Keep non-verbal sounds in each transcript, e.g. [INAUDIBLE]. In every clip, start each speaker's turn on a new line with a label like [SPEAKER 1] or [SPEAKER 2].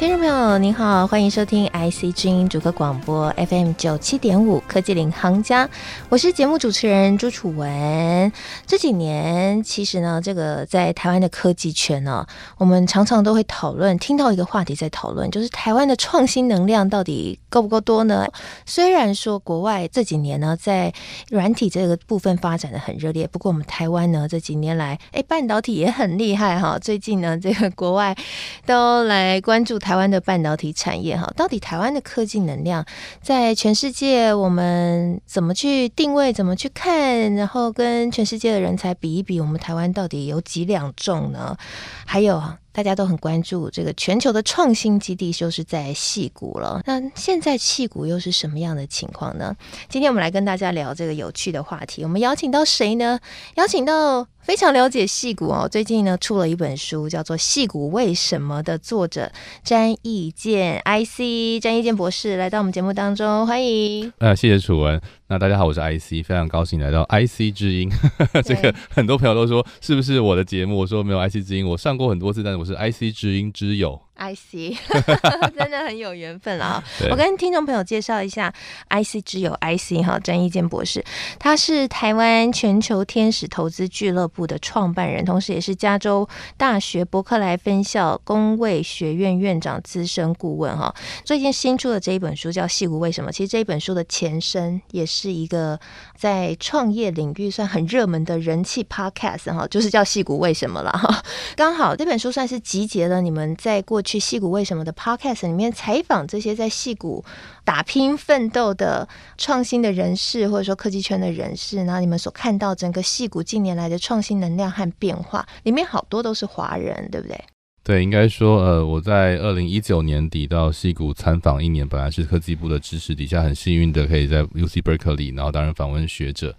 [SPEAKER 1] 听众朋友您好，欢迎收听 IC 之音主客广播 FM 九七点五科技领航家，我是节目主持人朱楚文。这几年其实呢，这个在台湾的科技圈呢，我们常常都会讨论，听到一个话题在讨论，就是台湾的创新能量到底够不够多呢？虽然说国外这几年呢，在软体这个部分发展的很热烈，不过我们台湾呢，这几年来，哎，半导体也很厉害哈。最近呢，这个国外都来关注台。台湾的半导体产业哈，到底台湾的科技能量在全世界，我们怎么去定位，怎么去看，然后跟全世界的人才比一比，我们台湾到底有几两重呢？还有。大家都很关注这个全球的创新基地就是在戏谷了。那现在戏谷又是什么样的情况呢？今天我们来跟大家聊这个有趣的话题。我们邀请到谁呢？邀请到非常了解戏骨哦，最近呢出了一本书，叫做《戏骨为什么》的作者詹义健 IC，詹义健博士来到我们节目当中，欢迎。
[SPEAKER 2] 呃，谢谢楚文。那大家好，我是 IC，非常高兴来到 IC 之音。[LAUGHS] 这个很多朋友都说是不是我的节目？我说没有 IC 之音，我上过很多次，但是我是 IC 之音之友。
[SPEAKER 1] IC [LAUGHS] 真的很有缘分啊！[LAUGHS] 我跟听众朋友介绍一下，IC 之友 IC 哈，詹一健博士，他是台湾全球天使投资俱乐部的创办人，同时也是加州大学伯克莱分校工卫学院院长、资深顾问哈。最近新出的这一本书叫《戏骨为什么》，其实这一本书的前身也是一个在创业领域算很热门的人气 Podcast 哈，就是叫《戏骨为什么》了哈。刚好这本书算是集结了你们在过去。去戏谷为什么的 Podcast 里面采访这些在戏谷打拼奋斗的创新的人士，或者说科技圈的人士，然后你们所看到整个戏谷近年来的创新能量和变化，里面好多都是华人，对不对？
[SPEAKER 2] 对，应该说，呃，我在二零一九年底到戏谷参访一年，本来是科技部的支持底下，很幸运的可以在 UC Berkeley，然后当然访问学者，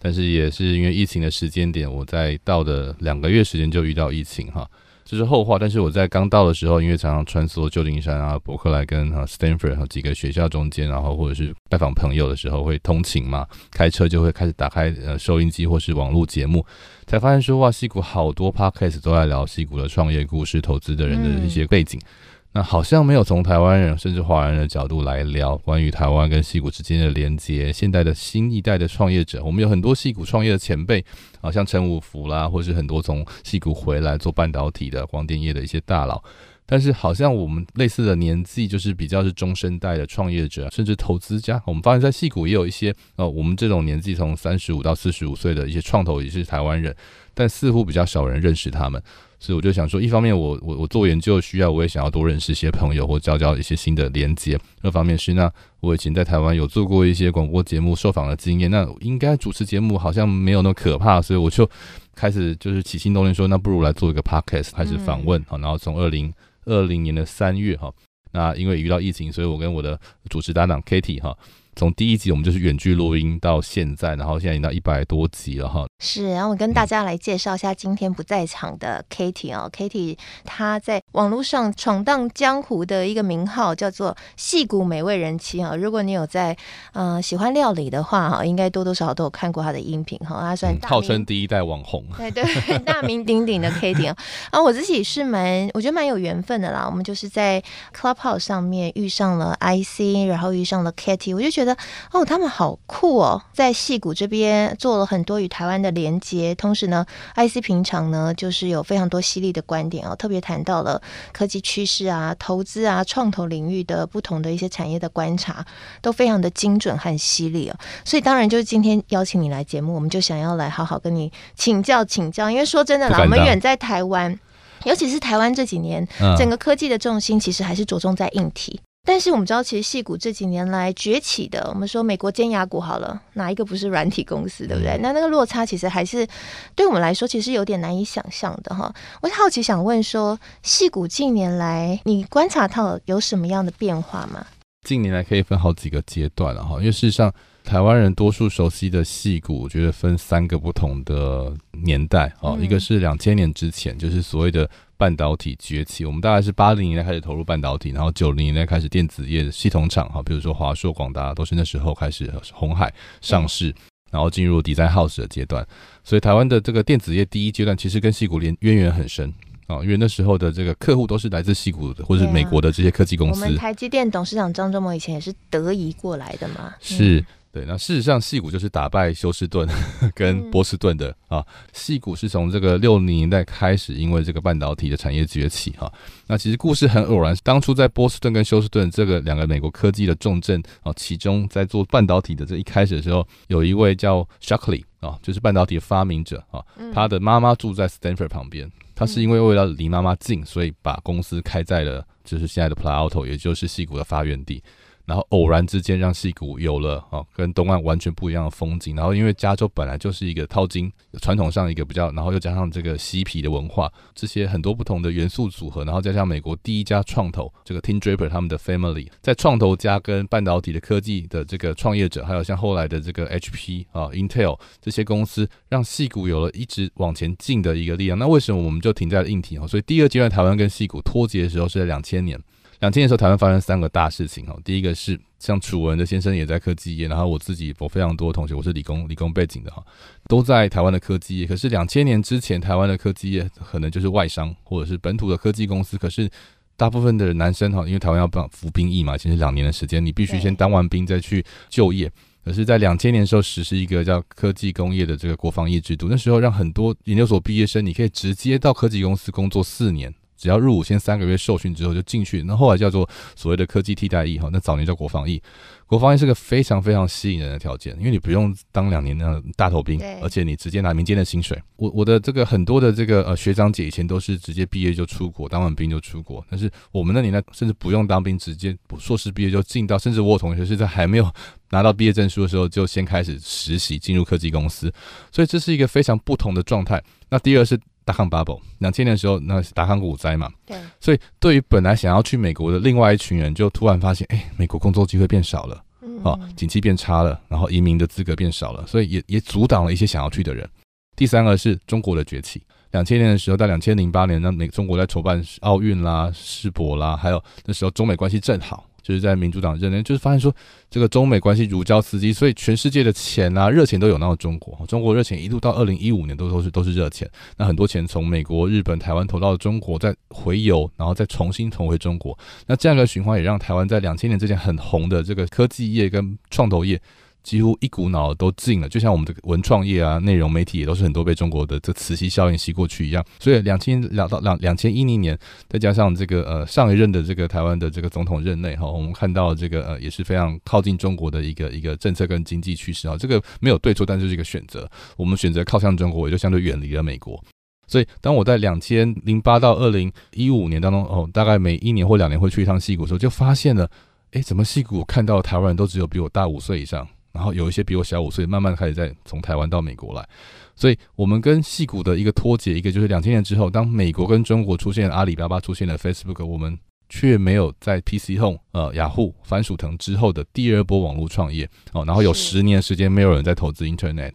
[SPEAKER 2] 但是也是因为疫情的时间点，我在到的两个月时间就遇到疫情哈。这是后话，但是我在刚到的时候，因为常常穿梭旧金山啊、伯克莱跟啊 Stanford 几个学校中间，然后或者是拜访朋友的时候会通勤嘛，开车就会开始打开呃收音机或是网络节目，才发现说哇，西谷好多 Podcast 都在聊西谷的创业故事、投资的人的一些背景。嗯那好像没有从台湾人甚至华人的角度来聊关于台湾跟戏谷之间的连接。现代的新一代的创业者，我们有很多戏谷创业的前辈，好像陈五福啦，或是很多从戏谷回来做半导体的光电业的一些大佬。但是好像我们类似的年纪，就是比较是中生代的创业者，甚至投资家。我们发现，在戏谷也有一些呃，我们这种年纪从三十五到四十五岁的一些创投也是台湾人，但似乎比较少人认识他们。所以我就想说，一方面我我我做研究需要，我也想要多认识一些朋友或交交一些新的连接。二方面是，那我以前在台湾有做过一些广播节目受访的经验，那应该主持节目好像没有那么可怕，所以我就开始就是起心动念说，那不如来做一个 podcast，开始访问好，然后从二零二零年的三月哈，那因为遇到疫情，所以我跟我的主持搭档 Kitty 哈。从第一集我们就是远距录音到现在，然后现在已经到一百多集了哈。
[SPEAKER 1] 是，然后我跟大家来介绍一下今天不在场的 Katie 哦，Katie 她在网络上闯荡江湖的一个名号叫做“戏骨美味人妻”哈。如果你有在呃喜欢料理的话哈，应该多多少少都有看过他的音频哈。他算
[SPEAKER 2] 号称第一代网红，
[SPEAKER 1] 对对，[LAUGHS] 大名鼎鼎的 Katie 啊。啊，我自己是蛮我觉得蛮有缘分的啦。我们就是在 Clubhouse 上面遇上了 IC，然后遇上了 Katie，我就觉得。哦，他们好酷哦，在戏骨这边做了很多与台湾的连接，同时呢，IC 平常呢就是有非常多犀利的观点哦，特别谈到了科技趋势啊、投资啊、创投领域的不同的一些产业的观察，都非常的精准和犀利哦。所以当然就是今天邀请你来节目，我们就想要来好好跟你请教请教，因为说真的啦，我们远在台湾，尤其是台湾这几年，整个科技的重心其实还是着重在硬体。但是我们知道，其实戏骨这几年来崛起的，我们说美国尖牙股好了，哪一个不是软体公司，对不对？那那个落差其实还是对我们来说，其实有点难以想象的哈。我好奇想问说，戏骨近年来你观察到有什么样的变化吗？
[SPEAKER 2] 近年来可以分好几个阶段了哈，因为事实上。台湾人多数熟悉的戏骨，我觉得分三个不同的年代哦，一个是两千年之前，就是所谓的半导体崛起。我们大概是八零年代开始投入半导体，然后九零年代开始电子业的系统厂，哈，比如说华硕、广达，都是那时候开始红海上市，然后进入 design house 的阶段。所以台湾的这个电子业第一阶段其实跟戏骨连渊源很深啊，因为那时候的这个客户都是来自西谷的或者是美国的这些科技公司。
[SPEAKER 1] 我们台积电董事长张忠谋以前也是德仪过来的嘛。
[SPEAKER 2] 是。对，那事实上，戏骨就是打败休斯顿 [LAUGHS] 跟波士顿的、嗯、啊。戏骨是从这个六零年代开始，因为这个半导体的产业崛起哈、啊。那其实故事很偶然，当初在波士顿跟休斯顿这个两个美国科技的重镇啊，其中在做半导体的这一开始的时候，有一位叫 Shockley 啊，就是半导体的发明者啊。他的妈妈住在 Stanford 旁边，他是因为为了离妈妈近，所以把公司开在了就是现在的 Palo Alto，也就是戏骨的发源地。然后偶然之间让戏谷有了啊，跟东岸完全不一样的风景。然后因为加州本来就是一个淘金传统上一个比较，然后又加上这个嬉皮的文化，这些很多不同的元素组合，然后加上美国第一家创投这个 Tim Draper 他们的 family，在创投家跟半导体的科技的这个创业者，还有像后来的这个 HP 啊 Intel 这些公司，让戏谷有了一直往前进的一个力量。那为什么我们就停在了硬体？所以第二阶段台湾跟戏谷脱节的时候是在两千年。两千年的时候，台湾发生三个大事情哈。第一个是像楚文的先生也在科技业，然后我自己我非常多同学，我是理工理工背景的哈，都在台湾的科技业。可是两千年之前，台湾的科技业可能就是外商或者是本土的科技公司。可是大部分的男生哈，因为台湾要办服兵役嘛，其实两年的时间，你必须先当完兵再去就业。可是，在两千年的时候实施一个叫科技工业的这个国防业制度，那时候让很多研究所毕业生，你可以直接到科技公司工作四年。只要入伍，先三个月受训之后就进去，那后来叫做所谓的科技替代役哈，那早年叫国防役。国防役是个非常非常吸引人的条件，因为你不用当两年的大头兵，而且你直接拿民间的薪水。我我的这个很多的这个呃学长姐以前都是直接毕业就出国，当完兵就出国，但是我们那年代甚至不用当兵，直接硕士毕业就进到，甚至我有同学是在还没有拿到毕业证书的时候就先开始实习进入科技公司，所以这是一个非常不同的状态。那第二是。达康 bubble，两千年的时候，那是达康股灾嘛？对。所以，对于本来想要去美国的另外一群人，就突然发现，哎、欸，美国工作机会变少了，嗯，哦，景气变差了，然后移民的资格变少了，所以也也阻挡了一些想要去的人。第三个是中国的崛起，两千年的时候到两千零八年，那美中国在筹办奥运啦、世博啦，还有那时候中美关系正好。就是在民主党任内，就是发现说这个中美关系如胶似漆，所以全世界的钱啊、热钱都涌到中国。中国热钱一路到二零一五年都都是都是热钱。那很多钱从美国、日本、台湾投到中国，再回游，然后再重新投回中国。那这样一个循环也让台湾在两千年之前很红的这个科技业跟创投业。几乎一股脑都进了，就像我们的文创业啊、内容媒体也都是很多被中国的这磁吸效应吸过去一样。所以两千两到两两千一零年，再加上这个呃上一任的这个台湾的这个总统任内哈，我们看到这个呃也是非常靠近中国的一个一个政策跟经济趋势啊。这个没有对错，但是是一个选择。我们选择靠向中国，也就相对远离了美国。所以当我在两千零八到二零一五年当中哦，大概每一年或两年会去一趟矽谷的时候，就发现了，哎，怎么矽谷看到台湾人都只有比我大五岁以上。然后有一些比我小五岁，慢慢开始在从台湾到美国来，所以我们跟戏骨的一个脱节，一个就是两千年之后，当美国跟中国出现了阿里巴巴，出现了 Facebook，我们却没有在 PC Home、呃雅虎、番薯藤之后的第二波网络创业哦，然后有十年时间没有人在投资 Internet，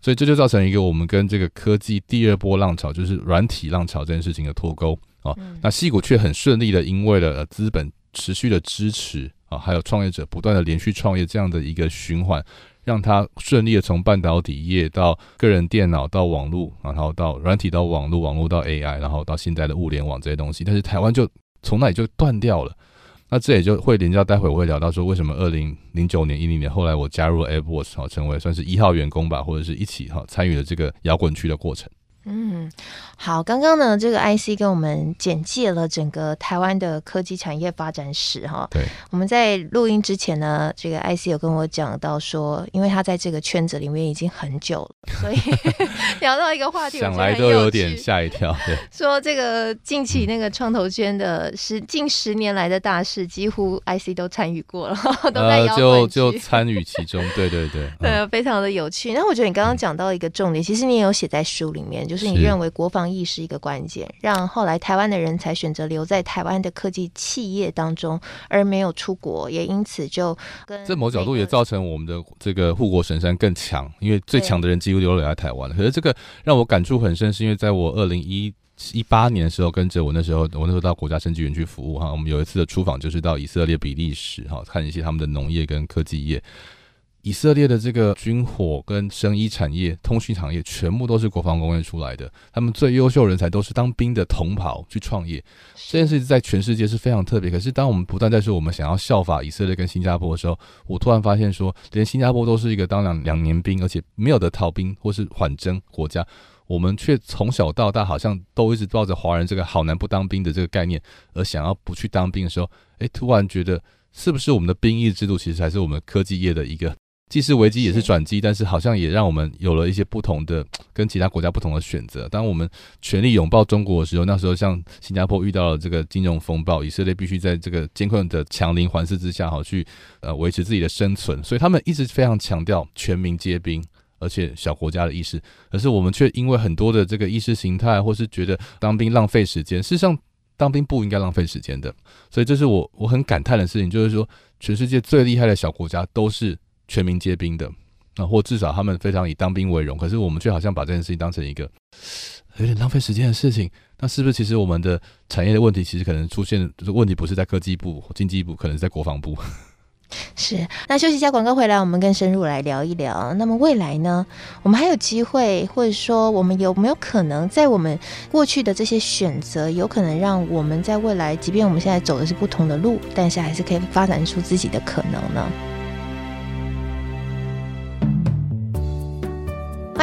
[SPEAKER 2] 所以这就造成一个我们跟这个科技第二波浪潮，就是软体浪潮这件事情的脱钩哦。那戏骨却很顺利的，因为了资本持续的支持。还有创业者不断的连续创业这样的一个循环，让他顺利的从半导体业到个人电脑到网络，然后到软体到网络，网络到 AI，然后到现在的物联网这些东西。但是台湾就从那里就断掉了。那这也就会连到待会我会聊到说，为什么二零零九年、一零年后来我加入了 AppWorks 好，成为算是一号员工吧，或者是一起哈参与了这个摇滚区的过程。
[SPEAKER 1] 嗯，好，刚刚呢，这个 IC 跟我们简介了整个台湾的科技产业发展史哈。对，我们在录音之前呢，这个 IC 有跟我讲到说，因为他在这个圈子里面已经很久了，所以 [LAUGHS] 聊到一个话题，
[SPEAKER 2] 想来都有点吓一跳。对，
[SPEAKER 1] 说这个近期那个创投圈的十近十年来的大事，几乎 IC 都参与过了，[LAUGHS] 都在摇滚区，
[SPEAKER 2] 就就参与其中。对对对，
[SPEAKER 1] 对，[LAUGHS] 嗯、非常的有趣。那我觉得你刚刚讲到一个重点，其实你也有写在书里面就。就是你认为国防意识一个关键，让后来台湾的人才选择留在台湾的科技企业当中，而没有出国，也因此就跟
[SPEAKER 2] 这某角度也造成我们的这个护国神山更强，因为最强的人几乎都留在台湾了。可是这个让我感触很深，是因为在我二零一一八年的时候，跟着我那时候，我那时候到国家生技园去服务哈，我们有一次的出访就是到以色列、比利时哈，看一些他们的农业跟科技业。以色列的这个军火跟生医产业、通讯行业，全部都是国防工业出来的。他们最优秀人才都是当兵的同袍去创业，这件事在全世界是非常特别。可是当我们不断在说我们想要效法以色列跟新加坡的时候，我突然发现说，连新加坡都是一个当两两年兵，而且没有的逃兵或是缓征国家，我们却从小到大好像都一直抱着华人这个好男不当兵的这个概念，而想要不去当兵的时候，诶，突然觉得是不是我们的兵役制度其实才是我们科技业的一个。既是危机也是转机，但是好像也让我们有了一些不同的、[TSK] 跟其他国家不同的选择。当我们全力拥抱中国的时候，那时候像新加坡遇到了这个金融风暴，以色列必须在这个艰困的强邻环视之下，好去呃维持自己的生存。所以他们一直非常强调全民皆兵，而且小国家的意识。可是我们却因为很多的这个意识形态，或是觉得当兵浪费时间。事实上，当兵不应该浪费时间的。所以这是我我很感叹的事情，就是说全世界最厉害的小国家都是。全民皆兵的啊，或至少他们非常以当兵为荣，可是我们却好像把这件事情当成一个有点浪费时间的事情。那是不是其实我们的产业的问题，其实可能出现问题不是在科技部、经济部，可能是在国防部？[LAUGHS]
[SPEAKER 1] 是。那休息一下广告回来，我们更深入来聊一聊。那么未来呢？我们还有机会，或者说我们有没有可能，在我们过去的这些选择，有可能让我们在未来，即便我们现在走的是不同的路，但是还是可以发展出自己的可能呢？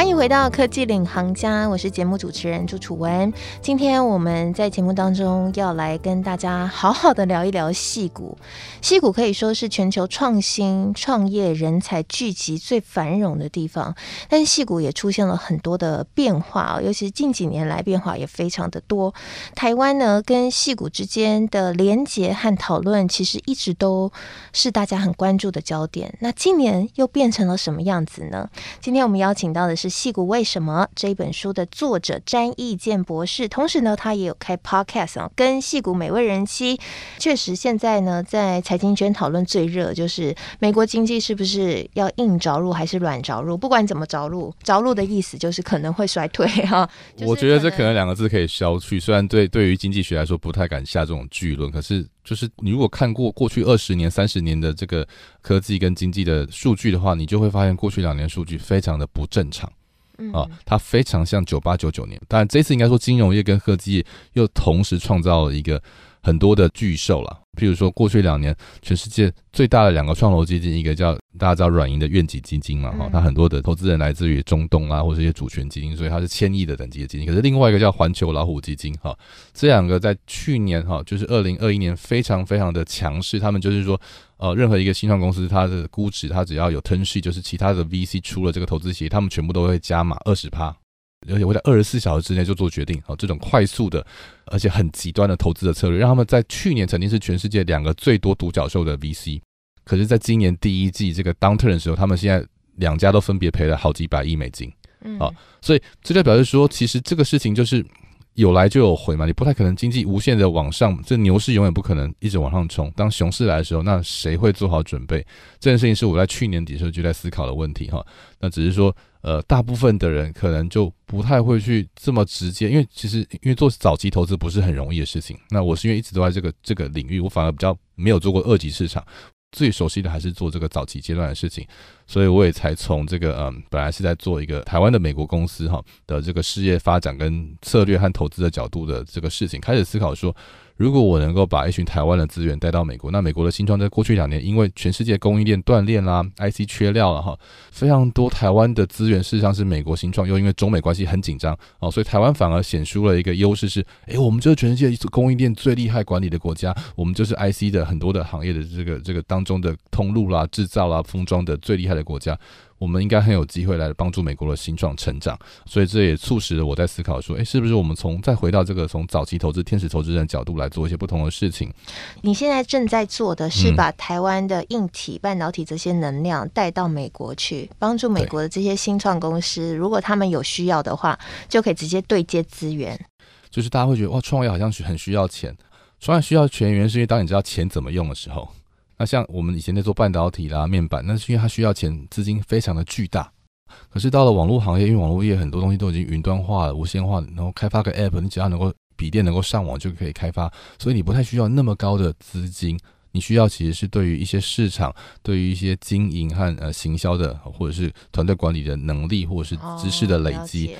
[SPEAKER 1] 欢迎回到科技领航家，我是节目主持人朱楚文。今天我们在节目当中要来跟大家好好的聊一聊戏谷。戏谷可以说是全球创新创业人才聚集最繁荣的地方，但是矽谷也出现了很多的变化，尤其是近几年来变化也非常的多。台湾呢，跟戏谷之间的连结和讨论，其实一直都是大家很关注的焦点。那今年又变成了什么样子呢？今天我们邀请到的是。矽谷为什么这一本书的作者詹益健博士，同时呢，他也有开 podcast 啊，跟矽谷美味人妻，确实现在呢，在财经圈讨论最热，就是美国经济是不是要硬着陆还是软着陆？不管怎么着陆，着陆的意思就是可能会衰退哈。[LAUGHS]
[SPEAKER 2] 我觉得这可能两个字可以消去，虽然对对于经济学来说不太敢下这种巨论，可是就是你如果看过过去二十年、三十年的这个科技跟经济的数据的话，你就会发现过去两年数据非常的不正常。啊，它非常像九八九九年，但这次应该说金融业跟科技又同时创造了一个很多的巨兽了。譬如说，过去两年全世界最大的两个创投基金，一个叫大家知道软银的愿景基金嘛，哈，它很多的投资人来自于中东啊，或者一些主权基金，所以它是千亿的等级的基金。可是另外一个叫环球老虎基金，哈，这两个在去年哈，就是二零二一年非常非常的强势。他们就是说，呃，任何一个新创公司，它的估值，它只要有 term sheet，就是其他的 VC 出了这个投资协议，他们全部都会加码二十趴。而且会在二十四小时之内就做决定，好，这种快速的而且很极端的投资的策略，让他们在去年曾经是全世界两个最多独角兽的 VC，可是，在今年第一季这个 downturn 的时候，他们现在两家都分别赔了好几百亿美金，啊，所以这就表示说，其实这个事情就是。有来就有回嘛，你不太可能经济无限的往上，这牛市永远不可能一直往上冲。当熊市来的时候，那谁会做好准备？这件事情是我在去年底的时候就在思考的问题哈。那只是说，呃，大部分的人可能就不太会去这么直接，因为其实因为做早期投资不是很容易的事情。那我是因为一直都在这个这个领域，我反而比较没有做过二级市场。最熟悉的还是做这个早期阶段的事情，所以我也才从这个嗯，本来是在做一个台湾的美国公司哈的这个事业发展跟策略和投资的角度的这个事情，开始思考说。如果我能够把一群台湾的资源带到美国，那美国的新创在过去两年，因为全世界供应链断链啦，IC 缺料了哈，非常多台湾的资源事实上是美国新创，又因为中美关系很紧张哦，所以台湾反而显出了一个优势是，诶，我们就是全世界供应链最厉害管理的国家，我们就是 IC 的很多的行业的这个这个当中的通路啦、制造啦、封装的最厉害的国家。我们应该很有机会来帮助美国的新创成长，所以这也促使了我在思考说，诶，是不是我们从再回到这个从早期投资天使投资人的角度来做一些不同的事情？
[SPEAKER 1] 你现在正在做的是把台湾的硬体半导体这些能量带到美国去，帮助美国的这些新创公司，如果他们有需要的话，就可以直接对接资源。
[SPEAKER 2] 就是大家会觉得哇，创业好像是很需要钱，创业需要全员是因为当你知道钱怎么用的时候。那像我们以前在做半导体啦、面板，那是因为它需要钱，资金非常的巨大。可是到了网络行业，因为网络业很多东西都已经云端化了、无线化，然后开发个 App，你只要能够笔电能够上网就可以开发，所以你不太需要那么高的资金。你需要其实是对于一些市场、对于一些经营和呃行销的，或者是团队管理的能力，或者是知识的累积。哦、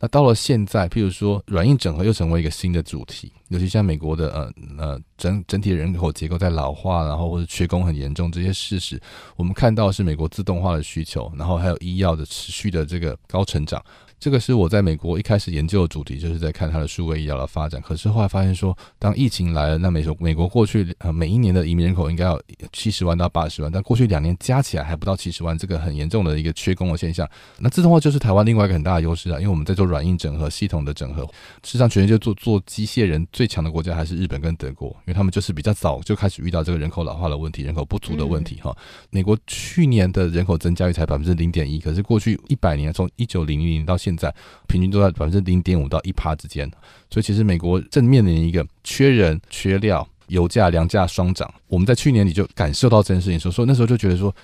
[SPEAKER 2] 那到了现在，譬如说软硬整合又成为一个新的主题，尤其像美国的呃呃整整体人口结构在老化，然后或者缺工很严重这些事实，我们看到是美国自动化的需求，然后还有医药的持续的这个高成长。这个是我在美国一开始研究的主题，就是在看它的数位医疗的发展。可是后来发现说，当疫情来了，那美国美国过去呃每一年的移民人口应该要七十万到八十万，但过去两年加起来还不到七十万，这个很严重的一个缺工的现象。那自动化就是台湾另外一个很大的优势啊，因为我们在做软硬整合系统的整合。事实上，全世界做做机械人最强的国家还是日本跟德国，因为他们就是比较早就开始遇到这个人口老化的问题、人口不足的问题哈。美国去年的人口增加率才百分之零点一，可是过去一百年从一九零零到现现在，平均都在百分之零点五到一趴之间，所以其实美国正面临一个缺人、缺料、油价、粮价双涨。我们在去年底就感受到这件事情，所以说那时候就觉得说，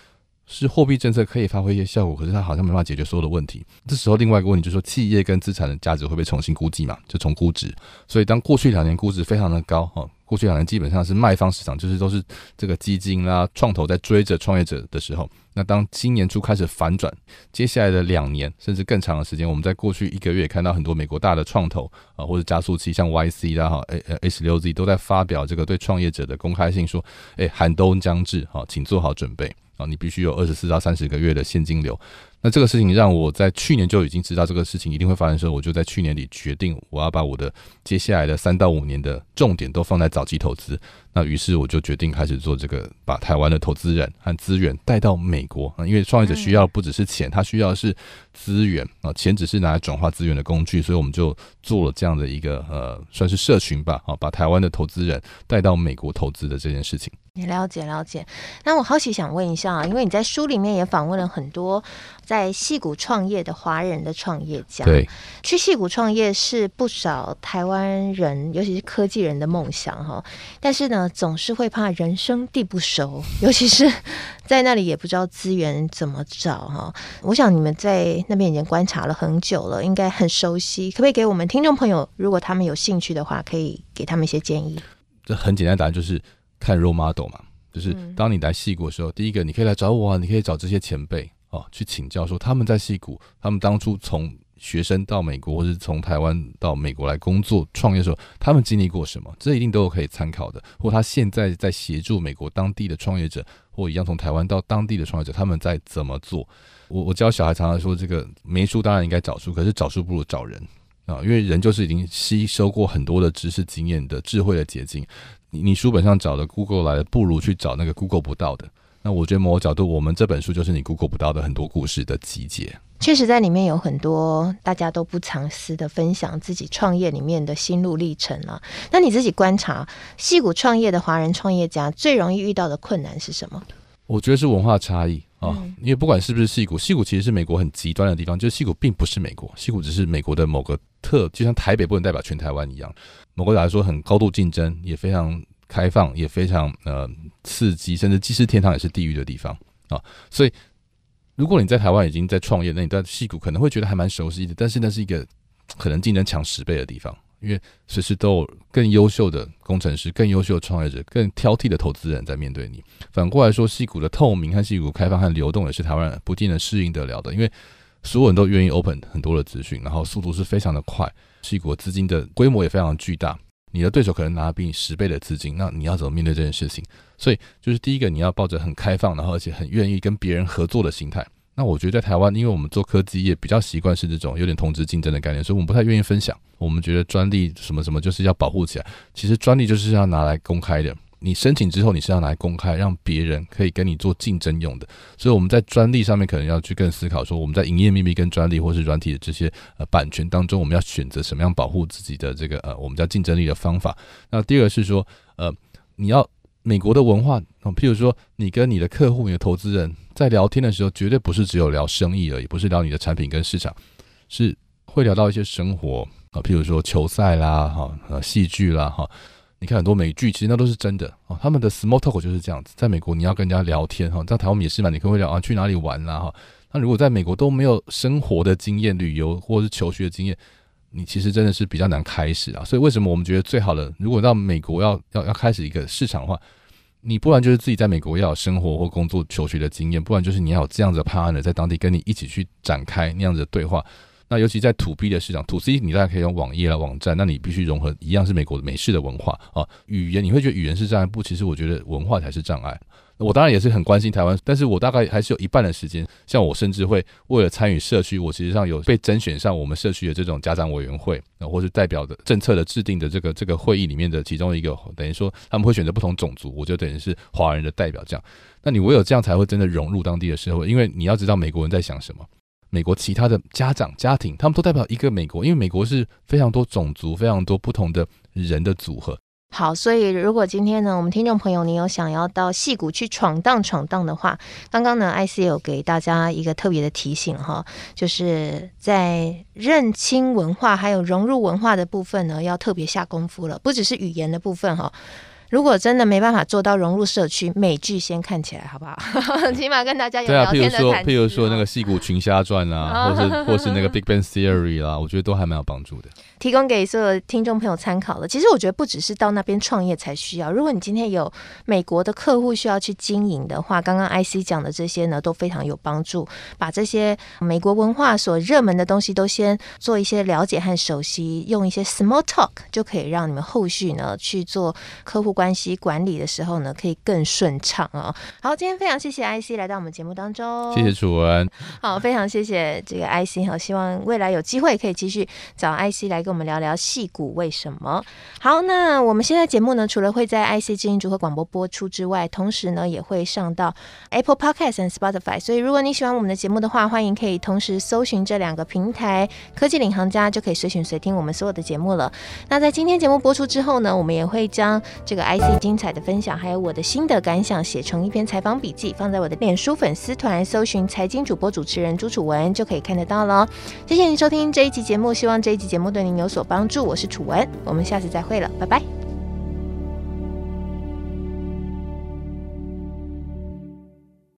[SPEAKER 2] 是货币政策可以发挥一些效果，可是它好像没办法解决所有的问题。这时候另外一个问题就是说，企业跟资产的价值会被重新估计嘛？就从估值。所以当过去两年估值非常的高哈。过去两年基本上是卖方市场，就是都是这个基金啦、创投在追着创业者的时候，那当今年初开始反转，接下来的两年甚至更长的时间，我们在过去一个月看到很多美国大的创投啊，或者加速器像 YC 啦、哈 A A 十六 Z 都在发表这个对创业者的公开信，说，哎，寒冬将至，哈，请做好准备啊，你必须有二十四到三十个月的现金流。那这个事情让我在去年就已经知道这个事情一定会发生的时候，我就在去年底决定，我要把我的接下来的三到五年的重点都放在早期投资。那于是我就决定开始做这个，把台湾的投资人和资源带到美国啊，因为创业者需要不只是钱，他需要的是资源啊，钱只是拿来转化资源的工具，所以我们就做了这样的一个呃，算是社群吧，啊，把台湾的投资人带到美国投资的这件事情。
[SPEAKER 1] 你了解了解，那我好奇想问一下啊，因为你在书里面也访问了很多在戏谷创业的华人的创业家，
[SPEAKER 2] 对，
[SPEAKER 1] 去戏谷创业是不少台湾人，尤其是科技人的梦想哈，但是呢。总是会怕人生地不熟，尤其是 [LAUGHS] 在那里也不知道资源怎么找哈。我想你们在那边已经观察了很久了，应该很熟悉。可不可以给我们听众朋友，如果他们有兴趣的话，可以给他们一些建议？
[SPEAKER 2] 这很简单的答案就是看 role model 嘛，就是当你来戏谷的时候，嗯、第一个你可以来找我啊，你可以找这些前辈哦去请教，说他们在戏谷，他们当初从。学生到美国，或是从台湾到美国来工作创业的时候，他们经历过什么？这一定都有可以参考的。或他现在在协助美国当地的创业者，或一样从台湾到当地的创业者，他们在怎么做？我我教小孩常常说，这个没书当然应该找书，可是找书不如找人啊，因为人就是已经吸收过很多的知识经验的智慧的结晶。你你书本上找的 Google 来的，不如去找那个 Google 不到的。那我觉得某个角度，我们这本书就是你 Google 不到的很多故事的集结。
[SPEAKER 1] 确实，在里面有很多大家都不藏私的分享自己创业里面的心路历程啊。那你自己观察，戏谷创业的华人创业家最容易遇到的困难是什么？
[SPEAKER 2] 我觉得是文化差异啊，嗯、因为不管是不是戏谷，戏谷其实是美国很极端的地方，就是戏谷并不是美国，戏谷只是美国的某个特，就像台北不能代表全台湾一样。某个来说，很高度竞争，也非常开放，也非常呃刺激，甚至既是天堂也是地狱的地方啊，所以。如果你在台湾已经在创业，那你在戏谷可能会觉得还蛮熟悉的。但是那是一个可能竞争强十倍的地方，因为随时都有更优秀的工程师、更优秀的创业者、更挑剔的投资人在面对你。反过来说，矽谷的透明和矽谷开放和流动也是台湾人不尽能适应得了的，因为所有人都愿意 open 很多的资讯，然后速度是非常的快。矽谷资金的规模也非常巨大。你的对手可能拿比你十倍的资金，那你要怎么面对这件事情？所以就是第一个，你要抱着很开放，然后而且很愿意跟别人合作的心态。那我觉得在台湾，因为我们做科技业比较习惯是这种有点同质竞争的概念，所以我们不太愿意分享。我们觉得专利什么什么就是要保护起来，其实专利就是要拿来公开的。你申请之后，你是要拿来公开，让别人可以跟你做竞争用的。所以我们在专利上面可能要去更思考，说我们在营业秘密跟专利或是软体的这些呃版权当中，我们要选择什么样保护自己的这个呃我们叫竞争力的方法。那第二个是说，呃，你要美国的文化，譬如说你跟你的客户、你的投资人在聊天的时候，绝对不是只有聊生意而已，不是聊你的产品跟市场，是会聊到一些生活啊，譬如说球赛啦，哈，戏剧啦，哈。你看很多美剧，其实那都是真的哦。他们的 small talk 就是这样子。在美国，你要跟人家聊天哈，在台湾也是嘛，你可能会聊啊去哪里玩啦哈，那如果在美国都没有生活的经验、旅游或者是求学的经验，你其实真的是比较难开始啊。所以为什么我们觉得最好的，如果到美国要要要开始一个市场的话，你不然就是自己在美国要有生活或工作、求学的经验，不然就是你要有这样子的 partner 在当地跟你一起去展开那样子的对话。那尤其在 To B 的市场，To C 你大家可以用网页啊、网站，那你必须融合一样是美国的美式的文化啊。语言你会觉得语言是障碍，不，其实我觉得文化才是障碍。我当然也是很关心台湾，但是我大概还是有一半的时间，像我甚至会为了参与社区，我其实上有被甄选上我们社区的这种家长委员会，或是代表的政策的制定的这个这个会议里面的其中一个，等于说他们会选择不同种族，我就等于是华人的代表这样。那你唯有这样才会真的融入当地的社会，因为你要知道美国人在想什么，美国其他的家长家庭，他们都代表一个美国，因为美国是非常多种族、非常多不同的人的组合。
[SPEAKER 1] 好，所以如果今天呢，我们听众朋友你有想要到戏谷去闯荡闯荡的话，刚刚呢，IC 有给大家一个特别的提醒哈，就是在认清文化还有融入文化的部分呢，要特别下功夫了，不只是语言的部分哈。如果真的没办法做到融入社区，美剧先看起来好不好？[LAUGHS] 起码跟大家有聊天的。对啊，譬如说，譬
[SPEAKER 2] 如说那个《戏骨群侠传》啊，[LAUGHS] 或是或是那个《Big Bang Theory》啦，我觉得都还蛮有帮助的。
[SPEAKER 1] 提供给所有听众朋友参考了。其实我觉得不只是到那边创业才需要。如果你今天有美国的客户需要去经营的话，刚刚 IC 讲的这些呢都非常有帮助。把这些美国文化所热门的东西都先做一些了解和熟悉，用一些 small talk 就可以让你们后续呢去做客户关系管理的时候呢可以更顺畅啊、哦。好，今天非常谢谢 IC 来到我们节目当中。
[SPEAKER 2] 谢谢楚文。
[SPEAKER 1] 好，非常谢谢这个 IC 哈，希望未来有机会可以继续找 IC 来跟我们聊聊戏骨为什么好？那我们现在节目呢，除了会在 IC 之音组合广播播出之外，同时呢也会上到 Apple Podcast 和 Spotify。所以如果你喜欢我们的节目的话，欢迎可以同时搜寻这两个平台“科技领航家”，就可以随选随听我们所有的节目了。那在今天节目播出之后呢，我们也会将这个精彩的分享，还有我的心得感想写成一篇采访笔记，放在我的脸书粉丝团，搜寻“财经主播主持人朱楚文”就可以看得到了。谢谢您收听这一期节目，希望这一期节目对您有所帮助。我是楚文，我们下次再会了，拜拜。